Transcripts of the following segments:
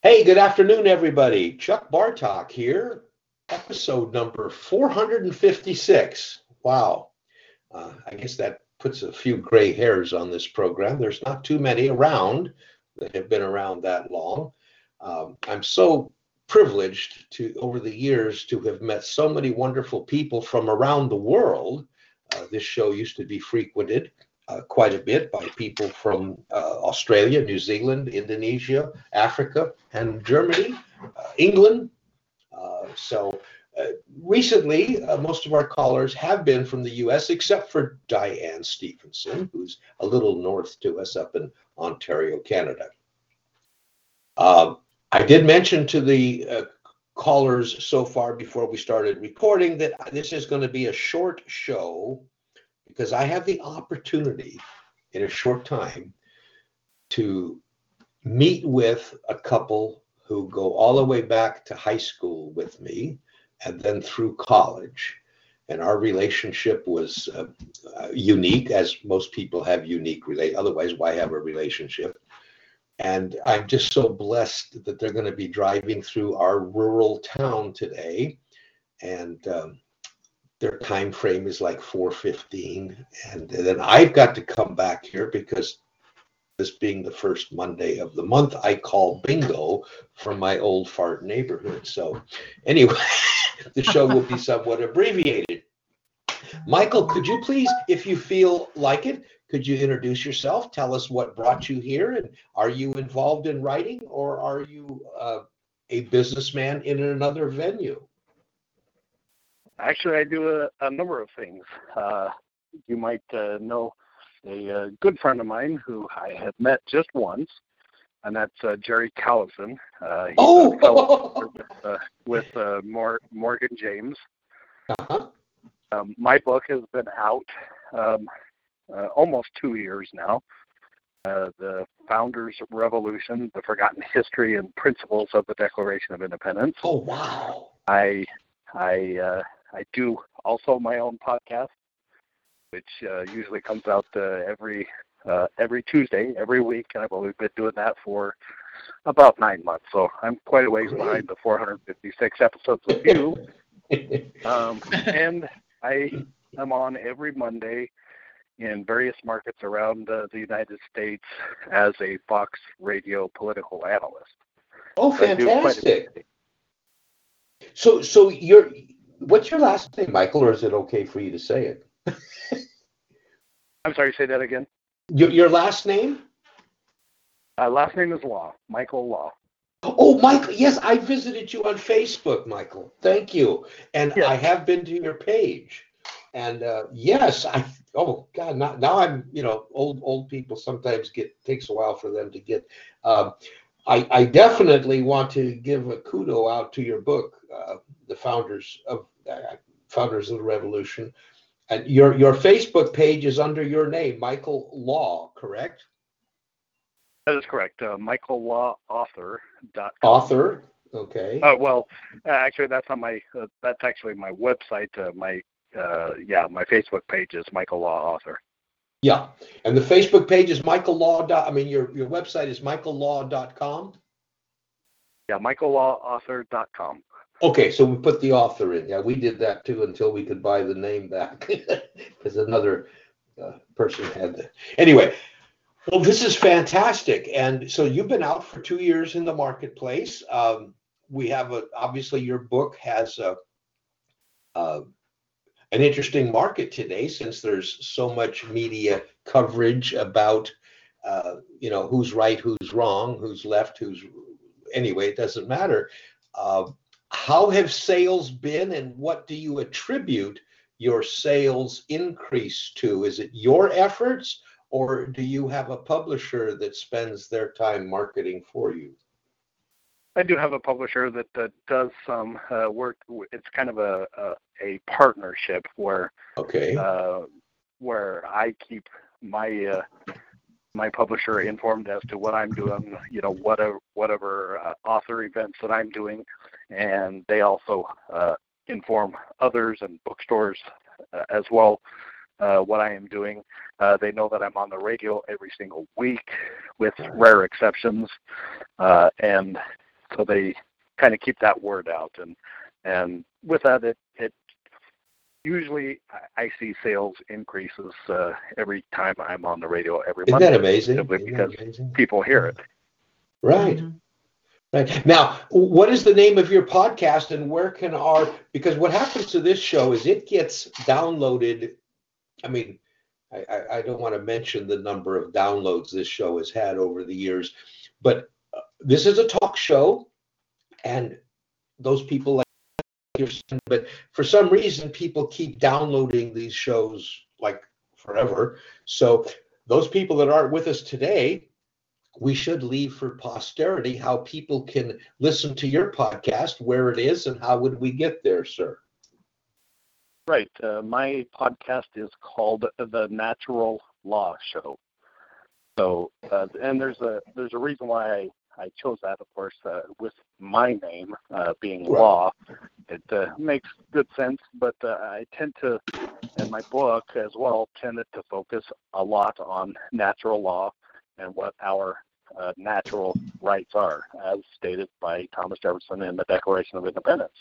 Hey, good afternoon, everybody. Chuck Bartok here. Episode number 456. Wow. Uh, I guess that puts a few gray hairs on this program. There's not too many around that have been around that long. Um, I'm so privileged to, over the years, to have met so many wonderful people from around the world. Uh, this show used to be frequented uh, quite a bit by people from uh, Australia, New Zealand, Indonesia, Africa, and Germany, uh, England. Uh, so uh, recently, most of our callers have been from the US, except for Diane Stevenson, who's a little north to us up in Ontario, Canada. I did mention to the uh, callers so far before we started recording that this is going to be a short show because I have the opportunity in a short time to meet with a couple who go all the way back to high school with me and then through college. And our relationship was uh, uh, unique, as most people have unique relate. Otherwise, why have a relationship? And I'm just so blessed that they're going to be driving through our rural town today, and um, their time frame is like 4:15, and then I've got to come back here because this being the first Monday of the month, I call bingo from my old fart neighborhood. So, anyway, the show will be somewhat abbreviated. Michael, could you please, if you feel like it, could you introduce yourself? Tell us what brought you here, and are you involved in writing, or are you uh, a businessman in another venue? Actually, I do a, a number of things. Uh, you might uh, know a, a, uh, good friend of mine who I have met just once, and that's uh, Jerry Callison. Uh, he's oh! with, uh, with uh, Mor- Morgan James. Uh-huh. Um, my book has been out um, uh, almost two years now. Uh, the Founders Revolution, the Forgotten History and Principles of the Declaration of Independence. Oh wow! I I uh, I do also my own podcast, which uh, usually comes out uh, every uh, every Tuesday, every week, and I've only been doing that for about nine months. So I'm quite a ways behind the 456 episodes with you. um, and I am on every Monday in various markets around uh, the United States as a Fox radio political analyst. Oh, fantastic! So, so you're what's your last name, Michael, or is it okay for you to say it? I'm sorry, say that again. Your, your last name? Uh, last name is Law, Michael Law. Oh, Michael, yes, I visited you on Facebook, Michael. Thank you. And yes. I have been to your page. And uh, yes, I oh god, now, now I'm you know old old people sometimes get takes a while for them to get. Um, I, I definitely want to give a kudo out to your book, uh, the founders of uh, founders of the revolution. And your your Facebook page is under your name, Michael Law, correct? That is correct. Uh, Michael Law Author. Author. Okay. Uh, well, uh, actually, that's on my. Uh, that's actually my website. Uh, my uh, yeah, my Facebook page is Michael Law Author. Yeah, and the Facebook page is Michael Law. I mean, your your website is michaellaw.com. Yeah, michaellawauthor.com. Okay, so we put the author in. Yeah, we did that too until we could buy the name back because another uh, person had the. Anyway, well, this is fantastic, and so you've been out for two years in the marketplace. Um, we have a obviously your book has a, a an interesting market today since there's so much media coverage about uh, you know who's right who's wrong who's left who's anyway it doesn't matter uh, how have sales been and what do you attribute your sales increase to is it your efforts or do you have a publisher that spends their time marketing for you I do have a publisher that, that does some uh, work. It's kind of a, a, a partnership where okay uh, where I keep my uh, my publisher informed as to what I'm doing. You know, whatever whatever uh, author events that I'm doing, and they also uh, inform others and bookstores uh, as well uh, what I am doing. Uh, they know that I'm on the radio every single week, with rare exceptions, uh, and so they kind of keep that word out. And and with that, it it usually I see sales increases uh, every time I'm on the radio every Isn't month. that amazing? Simply Isn't because that amazing? people hear it. Right. Mhm. Right. Now, what is the name of your podcast and where can our, because what happens to this show is it gets downloaded. I mean, I, I, don't want to mention the number of downloads this show has had over the years, but uh, this is a talk show and those people like but for some reason, people keep downloading these shows like forever. So those people that aren't with us today, we should leave for posterity how people can listen to your podcast, where it is, and how would we get there, sir? Right. Uh, my podcast is called The Natural Law Show. So, uh, and there's a there's a reason why I, I chose that. Of course, uh, with my name uh, being Right. Law, it uh, makes good sense. But uh, I tend to, in my book as well, tended to focus a lot on natural law and what our uh, natural rights are, as stated by Thomas Jefferson in the Declaration of Independence.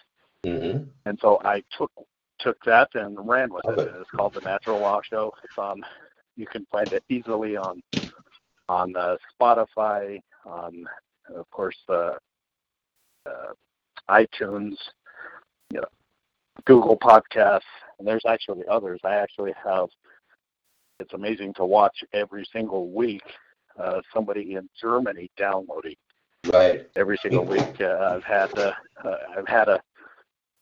Mm-hmm. And so I took took that and ran with it. it. It's called the Natural Law Show. It's on. You can find it easily on on uh, Spotify, on of course the uh, iTunes, you know, Google Podcasts, and there's actually others. I actually have. It's amazing to watch every single week uh, somebody in Germany downloading Right. every single week. Uh, I've had uh, uh, I've had a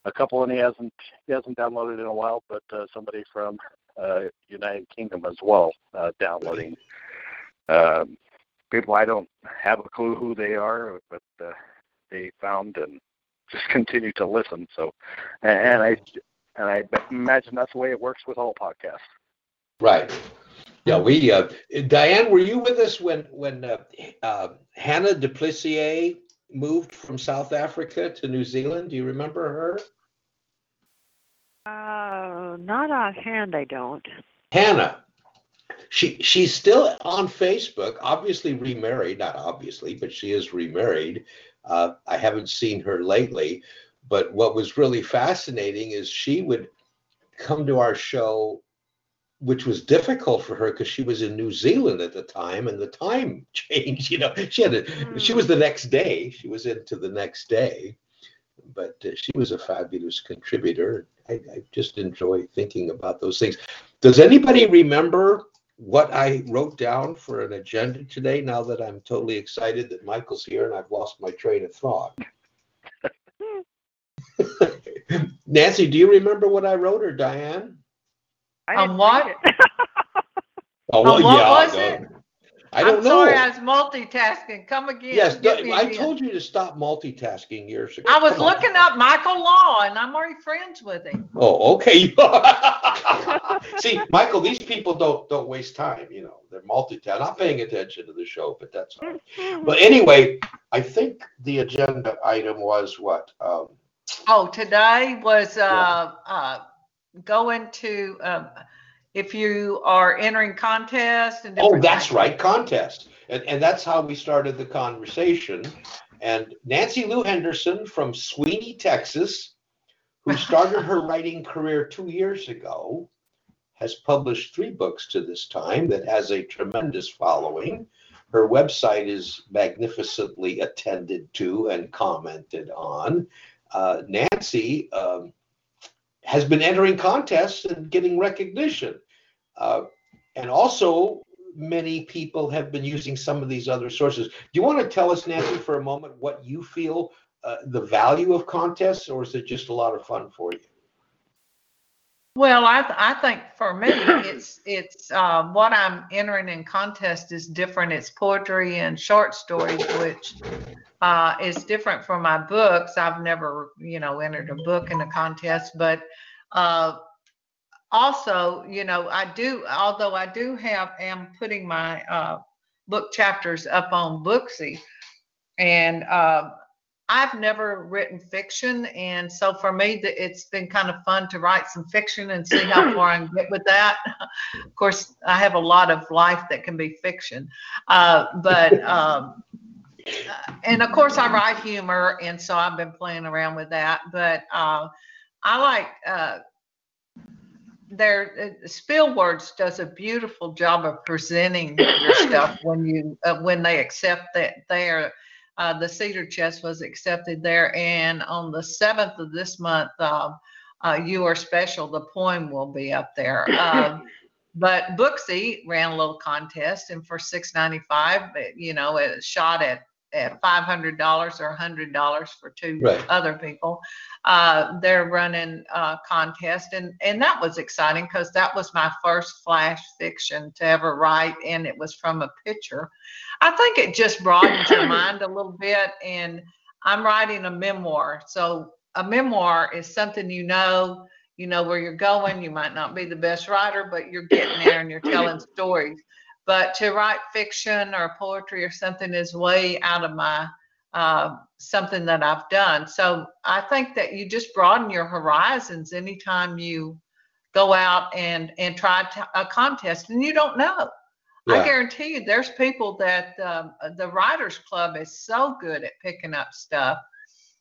a couple, and he hasn't he hasn't downloaded in a while, but uh, somebody from uh, United Kingdom as well uh, downloading. Um, people I don't have a clue who they are, but uh, they found and just continue to listen. So, and, and I and I imagine that's the way it works with all podcasts. Right. Yeah, we. Uh, Diane, were you with us when when uh, uh, Hannah Duplessier moved from South Africa to New Zealand? Do you remember her? Uh, not offhand, I don't. Hannah. She she's still on Facebook. Obviously remarried, not obviously, but she is remarried. Uh, I haven't seen her lately, but what was really fascinating is she would come to our show, which was difficult for her because she was in New Zealand at the time, and the time changed. You know, she had a, she was the next day. She was into the next day, but uh, she was a fabulous contributor. I, I just enjoy thinking about those things. Does anybody remember what I wrote down for an agenda today? Now that I'm totally excited that Michael's here and I've lost my train of thought. Nancy, do you remember what I wrote, or Diane? I On didn't what? read it. Oh, what was it? I don't I'm know. sorry, I was multitasking. Come again. yes, Get me I again. told you to stop multitasking years ago. I was Come on. looking up Michael Law, and I'm already friends with him. Oh, okay. See, Michael, these people don't don't waste time. You know, they're multitask, not paying attention to the show, but that's all right. But anyway, I think the agenda item was what? Um, Oh, today was uh, uh, going into, um, if you are entering contests and oh, different that's things. right, contest, and and that's how we started the conversation. And Nancy Lou Henderson from Sweeney, Texas, who started her writing career two years ago, has published three books to this time that has a tremendous following. Her website is magnificently attended to and commented on. Uh, Nancy um, has been entering contests and getting recognition. Uh, and also, many people have been using some of these other sources. Do you want to tell us, Nancy, for a moment, what you feel uh, the value of contests, or is it just a lot of fun for you? Well, I, th- I think for me, it's it's uh, what I'm entering in contest is different. It's poetry and short stories, which uh, is different from my books. I've never, you know, entered a book in a contest, but uh, also, you know, I do. Although I do have, am putting my uh, book chapters up on Booksie, and uh, I've never written fiction, and so for me, it's been kind of fun to write some fiction and see how far I can get with that. of course, I have a lot of life that can be fiction, uh, but um, uh, and of course, I write humor, and so I've been playing around with that. But uh, I like uh, their uh, Spillwords does a beautiful job of presenting your stuff when you uh, when they accept that they are uh, the Cedar Chest was accepted there. And on the 7th of this month, uh, uh, You Are Special, the poem will be up there. Um, but Booksie ran a little contest, and for $6.95, you know, it shot at at $500 or a $100 for two right. other people. Uh, they're running a contest, and, and that was exciting because that was my first flash fiction to ever write, and it was from a picture. I think it just broadens your mind a little bit, and I'm writing a memoir. So, a memoir is something you know, you know where you're going. You might not be the best writer, but you're getting there and you're telling stories but to write fiction or poetry or something is way out of my uh, something that I've done. So I think that you just broaden your horizons anytime you go out and and try a contest, and you don't know. Yeah. I guarantee you, there's people that um, the Writers Club is so good at picking up stuff,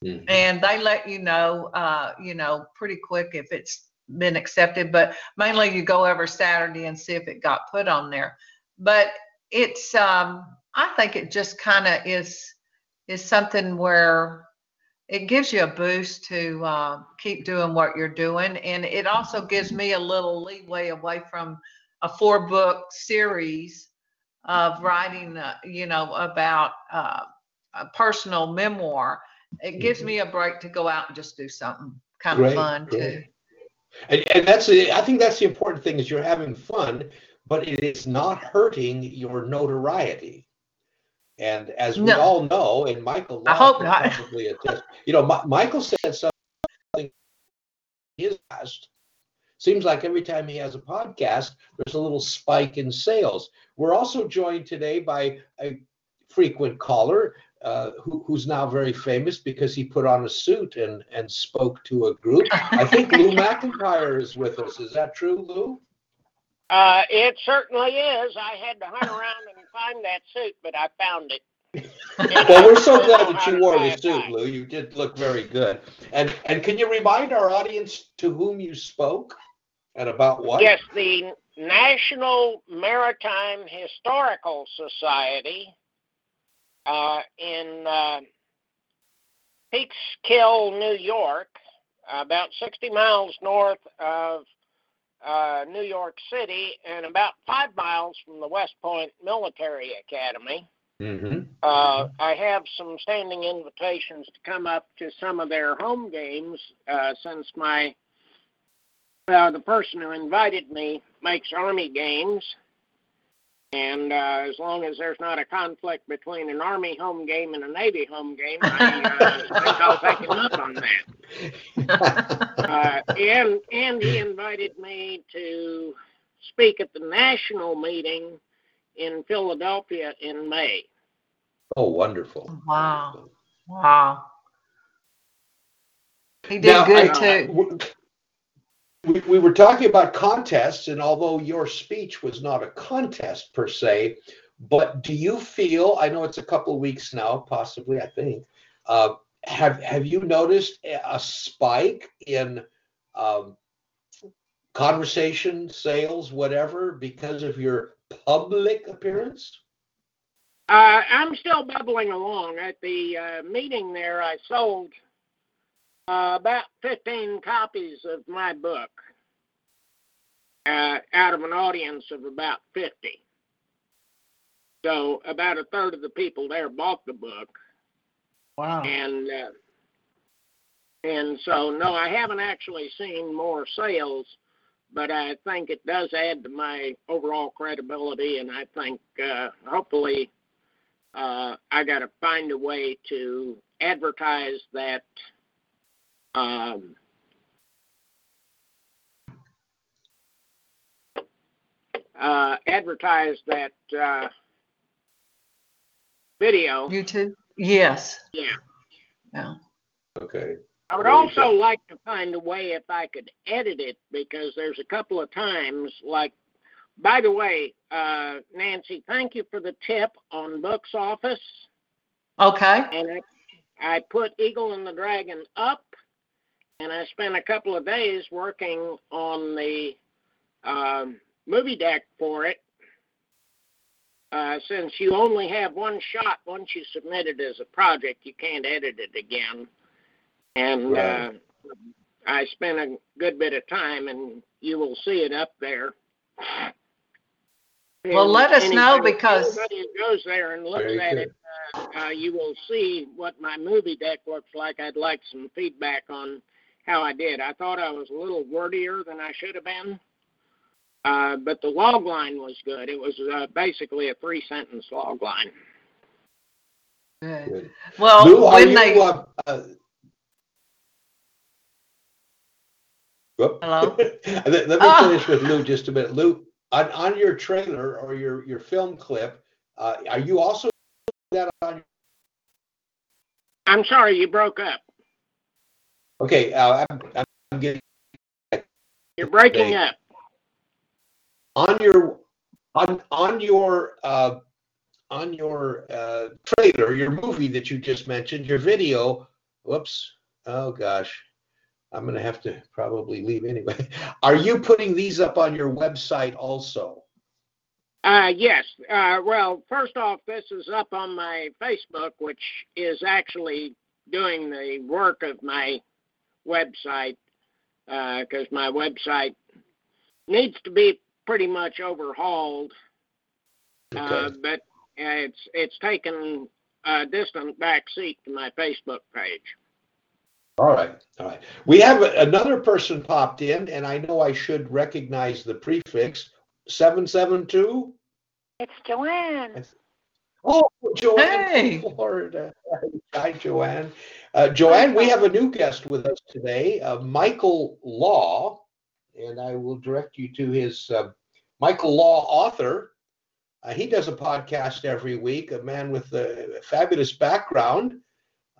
mm-hmm. and they let you know, uh, you know, pretty quick if it's been accepted. But mainly, you go every Saturday and see if it got put on there but it's um, I think it just kind of is is something where it gives you a boost to uh, keep doing what you're doing, and it also gives me a little leeway away from a four book series of writing, uh, you know, about uh, a personal memoir. It gives mm-hmm. me a break to go out and just do something kind of fun great. too. And, and that's the, I think that's the important thing is you're having fun but it is not hurting your notoriety. And as we all know, and Michael, I hope not. Probably attest, you know, Ma- Michael said something his past. Seems like every time he has a podcast, there's a little spike in sales. We're also joined today by a frequent caller uh, who, who's now very famous because he put on a suit and, and spoke to a group. I think Lou McIntyre is with us. Is that true, Lou? Uh, it certainly is. I had to hunt around and find that suit, but I found it. well, we're so glad that you wore the suit, Lou. You did look very good. And and can you remind our audience to whom you spoke and about what? Yes, the National Maritime Historical Society uh, in uh, Peekskill, New York, about 60 miles north of uh, New York City, and about five miles from the West Point Military Academy. Mm-hmm. Uh, I have some standing invitations to come up to some of their home games uh, since my uh, the person who invited me makes Army games, and uh, as long as there's not a conflict between an Army home game and a Navy home game, I uh, think I'll take him up on that. uh, and, and he invited me to speak at the national meeting in Philadelphia in May. Oh, wonderful. Wow. Wow. He did now, good I, too we, we were talking about contests, and although your speech was not a contest per se, but do you feel? I know it's a couple of weeks now, possibly. I think. Uh, have Have you noticed a spike in um, conversation, sales, whatever, because of your public appearance? Uh, I'm still bubbling along. At the uh, meeting there, I sold uh, about 15 copies of my book uh, out of an audience of about 50. So about a third of the people there bought the book. Wow. And uh, and so no, I haven't actually seen more sales, but I think it does add to my overall credibility, and I think uh, hopefully uh, I got to find a way to advertise that. Um, uh, advertise that uh, video. YouTube? Yes. Yeah. Yeah. Okay. I would also like to find a way if I could edit it because there's a couple of times like by the way, uh, Nancy, thank you for the tip on Books Office. Okay. And I, I put Eagle and the Dragon up, and I spent a couple of days working on the um, movie deck for it. Uh, since you only have one shot once you submit it as a project, you can't edit it again. And Right. uh, I spent a good bit of time, and you will see it up there. Well, And let us know because- anybody who goes there and looks at good. it, uh, uh, you will see what my movie deck looks like. I'd like some feedback on how I did. I thought I was a little wordier than I should have been, uh, but the log line was good. It was uh, basically a three sentence log line. Good. Good. Well, Lou, are when you, they, uh, uh. Hello? let, let me Ah. finish with Lou just a minute. Lou, on, on your trailer or your, your film clip, uh, are you also that on? I'm sorry you broke up. Okay, uh, I'm, I'm getting You're breaking Okay. up. on your on on your uh, on your uh, trailer, your movie that you just mentioned, your video. Whoops! Oh gosh, I'm gonna have to probably leave anyway. Are you putting these up on your website also? Uh, yes. Uh, well, first off, this is up on my Facebook, which is actually doing the work of my website because my website needs to be pretty much overhauled. Uh, Okay. but uh, it's it's taken a distant back seat to my Facebook page. All right, all right. We have a- another person popped in, and I know I should recognize the prefix seven seven two. It's Joanne. Oh, Joanne Hey. Florida. Hi, Joanne. Uh, Joanne, we have a new guest with us today, uh, Michael Law, and I will direct you to his uh, Michael Law author. Uh, he does a podcast every week, a man with a fabulous background.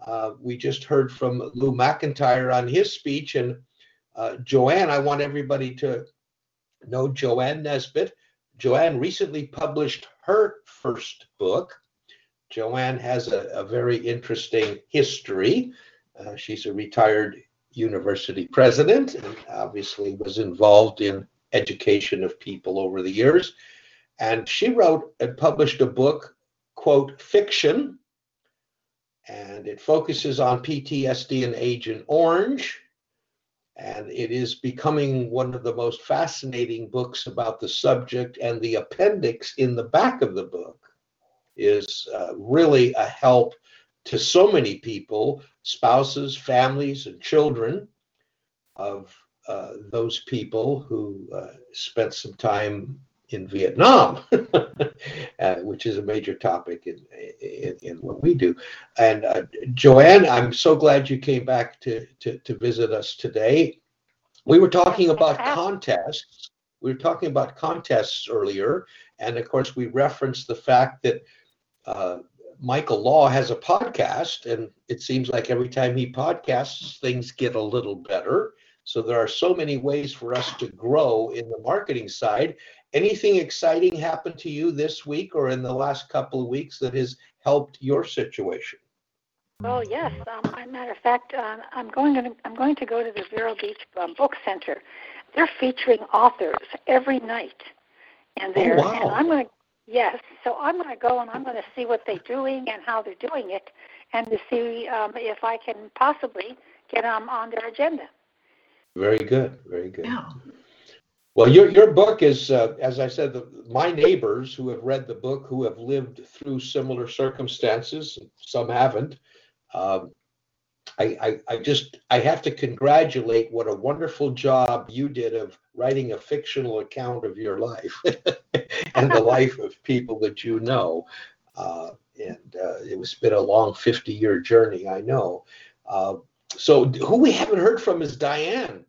Uh, we just heard from Lou McIntyre on his speech, and uh, Joanne, I want everybody to know Joanne Nesbitt. Joanne recently published her first book. Joanne has a, a very interesting history. Uh, she's a retired university president and obviously was involved in education of people over the years. And she wrote and published a book, quote, fiction, and it focuses on PTSD and Agent Orange. And it is becoming one of the most fascinating books about the subject. And the appendix in the back of the book is uh, really a help to so many people, spouses, families, and children of uh, those people who uh, spent some time in Vietnam, uh, which is a major topic in, in, in what we do. And uh, Joanne, I'm so glad you came back to, to, to visit us today. We were talking about contests. We were talking about contests earlier. And of course, we referenced the fact that uh, Michael Law has a podcast, and it seems like every time he podcasts, things get a little better. So there are so many ways for us to grow in the marketing side. Anything exciting happened to you this week or in the last couple of weeks that has helped your situation? Oh yes. Um, as a matter of fact, um, I'm going to I'm going to go to the Vero Beach um, Book Center. They're featuring authors every night, and they're wow. and I'm going to yes. So I'm going to go and I'm going to see what they're doing and how they're doing it, and to see um, if I can possibly get um, on their agenda. Very good, very good. Yeah. Well, your your book is, uh, as I said, the, my neighbors who have read the book, who have lived through similar circumstances, some haven't, um, I, I, I just I have to congratulate what a wonderful job you did of writing a fictional account of your life and the life of people that you know. Uh, and uh, it was been a long 50 year journey, I know. Uh, so who we haven't heard from is Diane.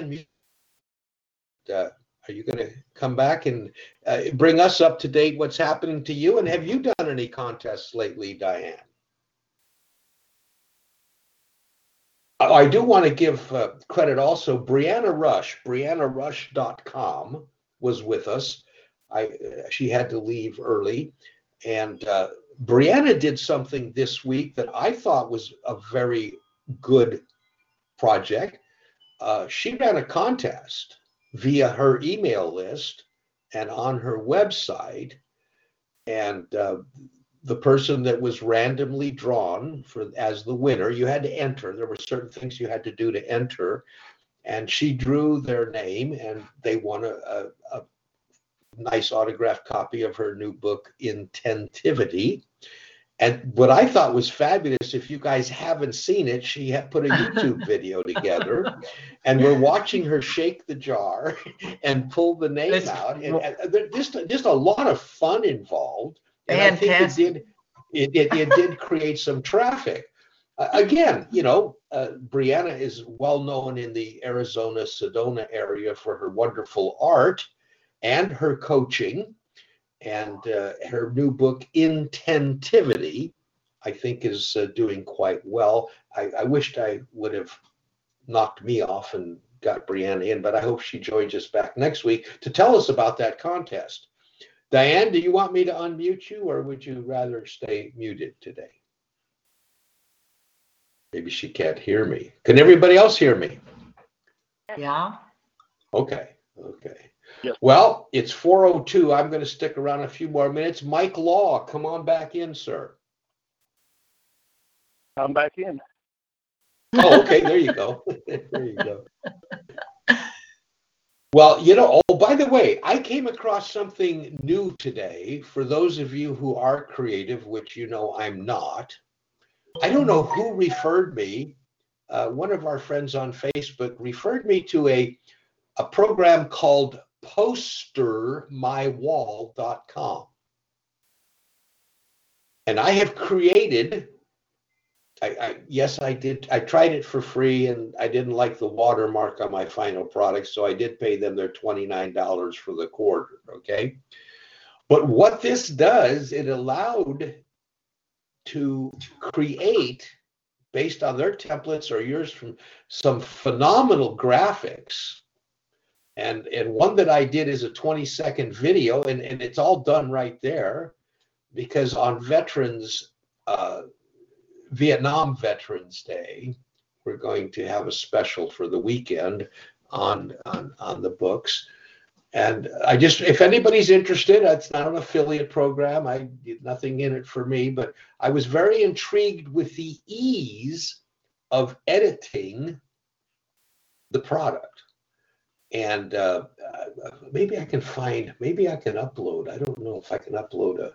Uh, are you going to come back and uh, bring us up to date what's happening to you? And have you done any contests lately, Diane? I do want to give uh, credit also. Brianna Rush, BriannaRush.com was with us. I she had to leave early, and uh, Brianna did something this week that I thought was a very good project. Uh, she ran a contest via her email list and on her website, and uh, the person that was randomly drawn for as the winner you had to enter. There were certain things you had to do to enter. And she drew their name and they won a, a, a nice autographed copy of her new book intentivity. And what I thought was fabulous, if you guys haven't seen it, she had put a YouTube video together, and we're watching her shake the jar and pull the name out, and, and just just a lot of fun involved. And Fantastic. I think it did it, it, it did create some traffic. Uh, again, you know, uh, Brianna is well known in the Arizona Sedona area for her wonderful art and her coaching. And uh, her new book, Intentivity, I think is uh, doing quite well. I, I wished I would have knocked me off and got Brianna in, but I hope she joins us back next week to tell us about that contest. Diane, do you want me to unmute you or would you rather stay muted today? Maybe she can't hear me. Can everybody else hear me? Yeah. Okay. Okay. Yes. Well, it's 402. I'm going to stick around a few more minutes. Mike Law, come on back in, sir. I'm back in. Oh, okay. There you go. there you go. Well, you know, oh, by the way, I came across something new today for those of you who are creative, which you know I'm not. I don't know who referred me. Uh, one of our friends on Facebook referred me to a, a program called postermywall.com. And I have created I, I, yes, I did. I tried it for free, and I didn't like the watermark on my final product, so I did pay them their twenty nine dollars for the quarter. Okay, but what this does, it allowed to create based on their templates or yours from some phenomenal graphics and and one that i did is a 20 second video and, and it's all done right there because on veterans uh, Vietnam Veterans Day. We're going to have a special for the weekend on on, on the books. And I just, if anybody's interested, it's not an affiliate program. I did nothing in it for me, but I was very intrigued with the ease of editing the product. And uh, uh, maybe I can find, maybe I can upload. I don't know if I can upload a,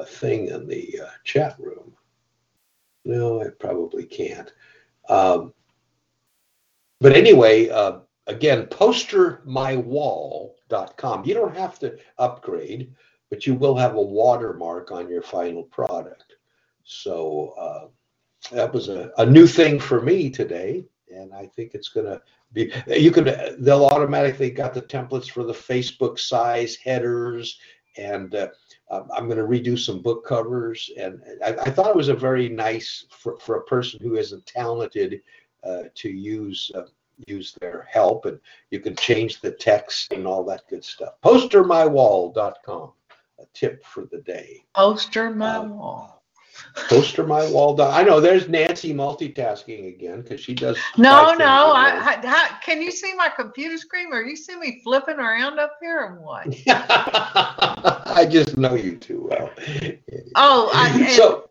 a thing in the uh, chat room. No, I probably can't. Um, but anyway, uh, again, postermywall.com. You don't have to upgrade, but you will have a watermark on your final product. So uh, that was a, a new thing for me today. And I think it's going to be, you can, they'll automatically got the templates for the Facebook size headers and uh, um, I'm going to redo some book covers, and I, I, thought it was a very nice for, for a person who isn't talented uh, to use uh, use their help, and you can change the text and all that good stuff. Postermywall.com, a tip for the day. Poster my um, wall. Poster my wall. I know there's Nancy multitasking again because she does. No, no. I, I, can you see my computer screen, or you see me flipping around up here, or what? I just know you too well. Oh, I, so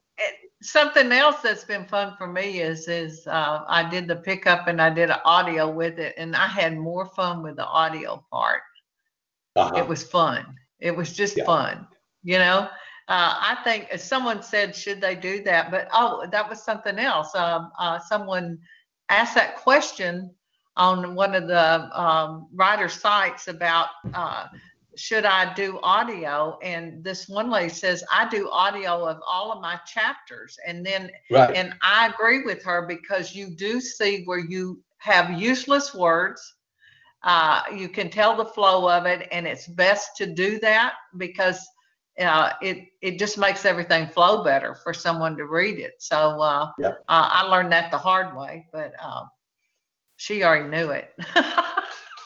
something else that's been fun for me is is uh, I did the pickup and I did an audio with it, and I had more fun with the audio part. Uh-huh. It was fun. It was just yeah. fun, you know. Uh, I think someone said, should they do that? But oh, that was something else. Um, uh, someone asked that question on one of the um, writer sites about uh, should I do audio? And this one lady says, I do audio of all of my chapters. And then, Right. and I agree with her because you do see where you have useless words. Uh, you can tell the flow of it, and it's best to do that because uh, it it just makes everything flow better for someone to read it. So uh, Yeah. uh, I learned that the hard way, but uh, she already knew it.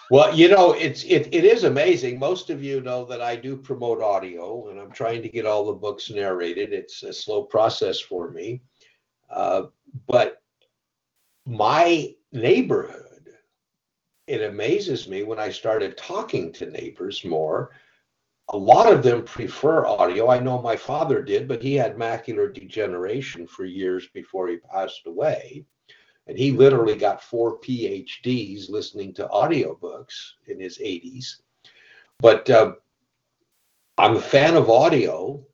Well, you know, it's it, it is amazing. Most of you know that I do promote audio, and I'm trying to get all the books narrated. It's a slow process for me, uh, but my neighborhood, it amazes me when I started talking to neighbors more. A lot of them prefer audio. I know my father did, but he had macular degeneration for years before he passed away. And he literally got four PhDs listening to audiobooks in his 80s. But uh, I'm a fan of audio.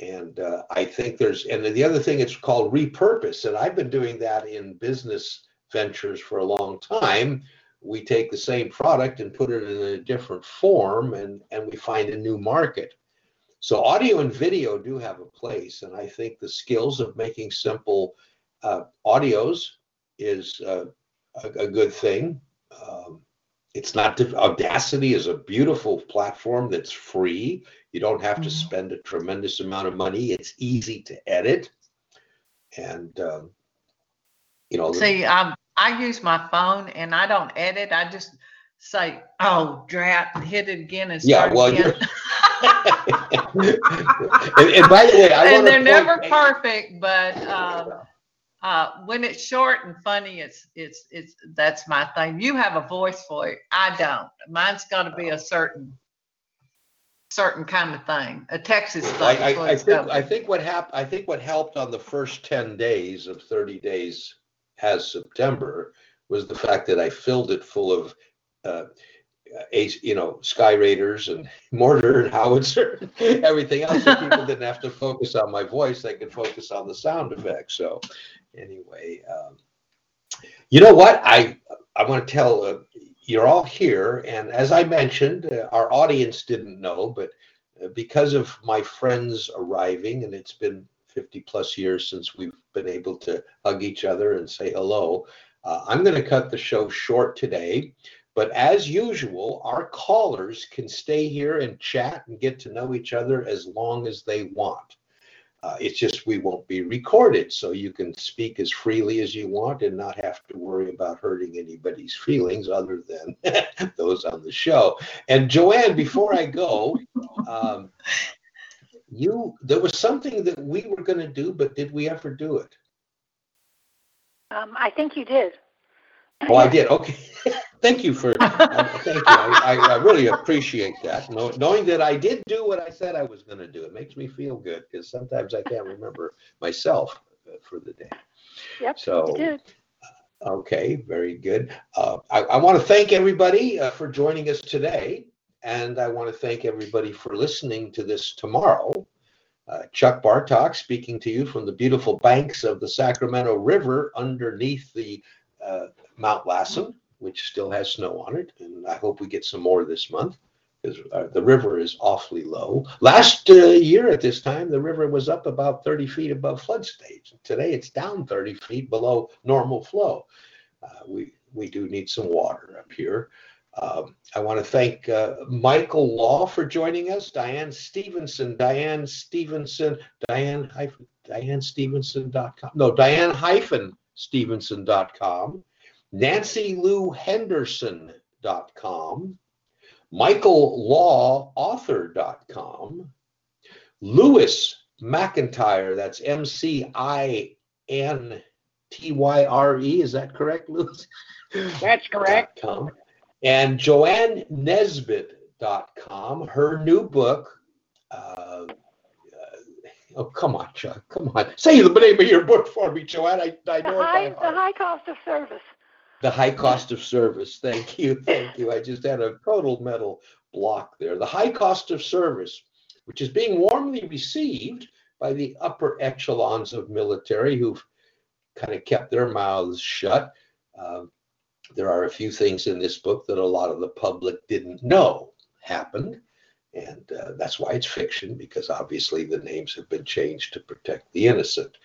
And uh, I think there's, and the other thing, it's called repurpose. And I've been doing that in business ventures for a long time. We take the same product and put it in a different form, and, and we find a new market. So, audio and video do have a place. And I think the skills of making simple uh, audios is uh, a, a good thing. Um, it's not diff- Audacity is a beautiful platform that's free. You don't have to Mhm. spend a tremendous amount of money. It's easy to edit, and um, you know, the- See, I use my phone and I don't edit. I just say, "Oh, drat," hit it again and yeah. start Well, again. you're. and, and by the way, I and they're never perfect, but um, uh, when it's short and funny, it's it's it's that's my thing. You have a voice for it. I don't. Mine's got to be a certain certain kind of thing, a Texas thing. I, I, I think I think what happened. I think what helped on the first ten days of thirty days as September was the fact that I filled it full of, uh, ace, you know, Sky Raiders and mortar and howitzer, and everything else. So people didn't have to focus on my voice; they could focus on the sound effects. So, anyway, um, you know what? I I want to tell. Uh, you're all here, and as I mentioned, uh, our audience didn't know, but uh, because of my friends arriving, and it's been 50 plus years since we've been able to hug each other and say hello, uh, I'm going to cut the show short today. But as usual, our callers can stay here and chat and get to know each other as long as they want. Uh, it's just we won't be recorded, so you can speak as freely as you want and not have to worry about hurting anybody's feelings other than those on the show. And Joanne, before I go, um, you there was something that we were going to do, but did we ever do it? Um, I think you did. Oh, I did. Okay. thank you for uh, thank you. I, I, I really appreciate that. Know, knowing that I did do what I said I was going to do, it makes me feel good because sometimes I can't remember myself uh, for the day. Yep, So you did. Okay, very good. Uh, I, I want to thank everybody uh, for joining us today, and I want to thank everybody for listening to this tomorrow. Uh, Chuck Bartok speaking to you from the beautiful banks of the Sacramento River underneath the uh, Mount Lassen, which still has snow on it, and I hope we get some more this month because uh, the river is awfully low. Last uh, year at this time, the river was up about 30 feet above flood stage. Today, it's down 30 feet below normal flow. Uh, we we do need some water up here. Um, I want to thank uh, Michael Law for joining us, Diane Stevenson, Diane Stevenson, Diane hyphen Diane Stevenson.com. No, Diane hyphen Stevenson.com, Nancy Lou Henderson.com, Michael Law author.com, Lewis McIntyre, that's M C I N T Y R E, is that correct, Lewis? That's correct. com. And Joanne Nesbitt.com, her new book. Uh, uh, oh, come on, Chuck. Come on. Say the name of your book for me, Joanne. I, I The know it high, by the high cost of service. The high cost of service. Thank you. Thank you. I just had a total mental block there. The high cost of service. which is being warmly received by the upper echelons of military who've kind of kept their mouths shut. Uh, there are a few things in this book that a lot of the public didn't know happened. And uh, that's why it's fiction, because obviously the names have been changed to protect the innocent.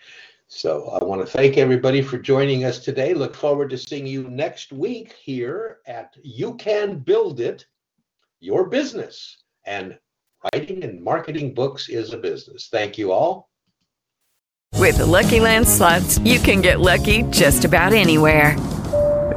So I want to thank everybody for joining us today. Look forward to seeing you next week here at You Can Build It, Your Business. And writing and marketing books is a business. Thank you all. With the Lucky Land slots, you can get lucky just about anywhere.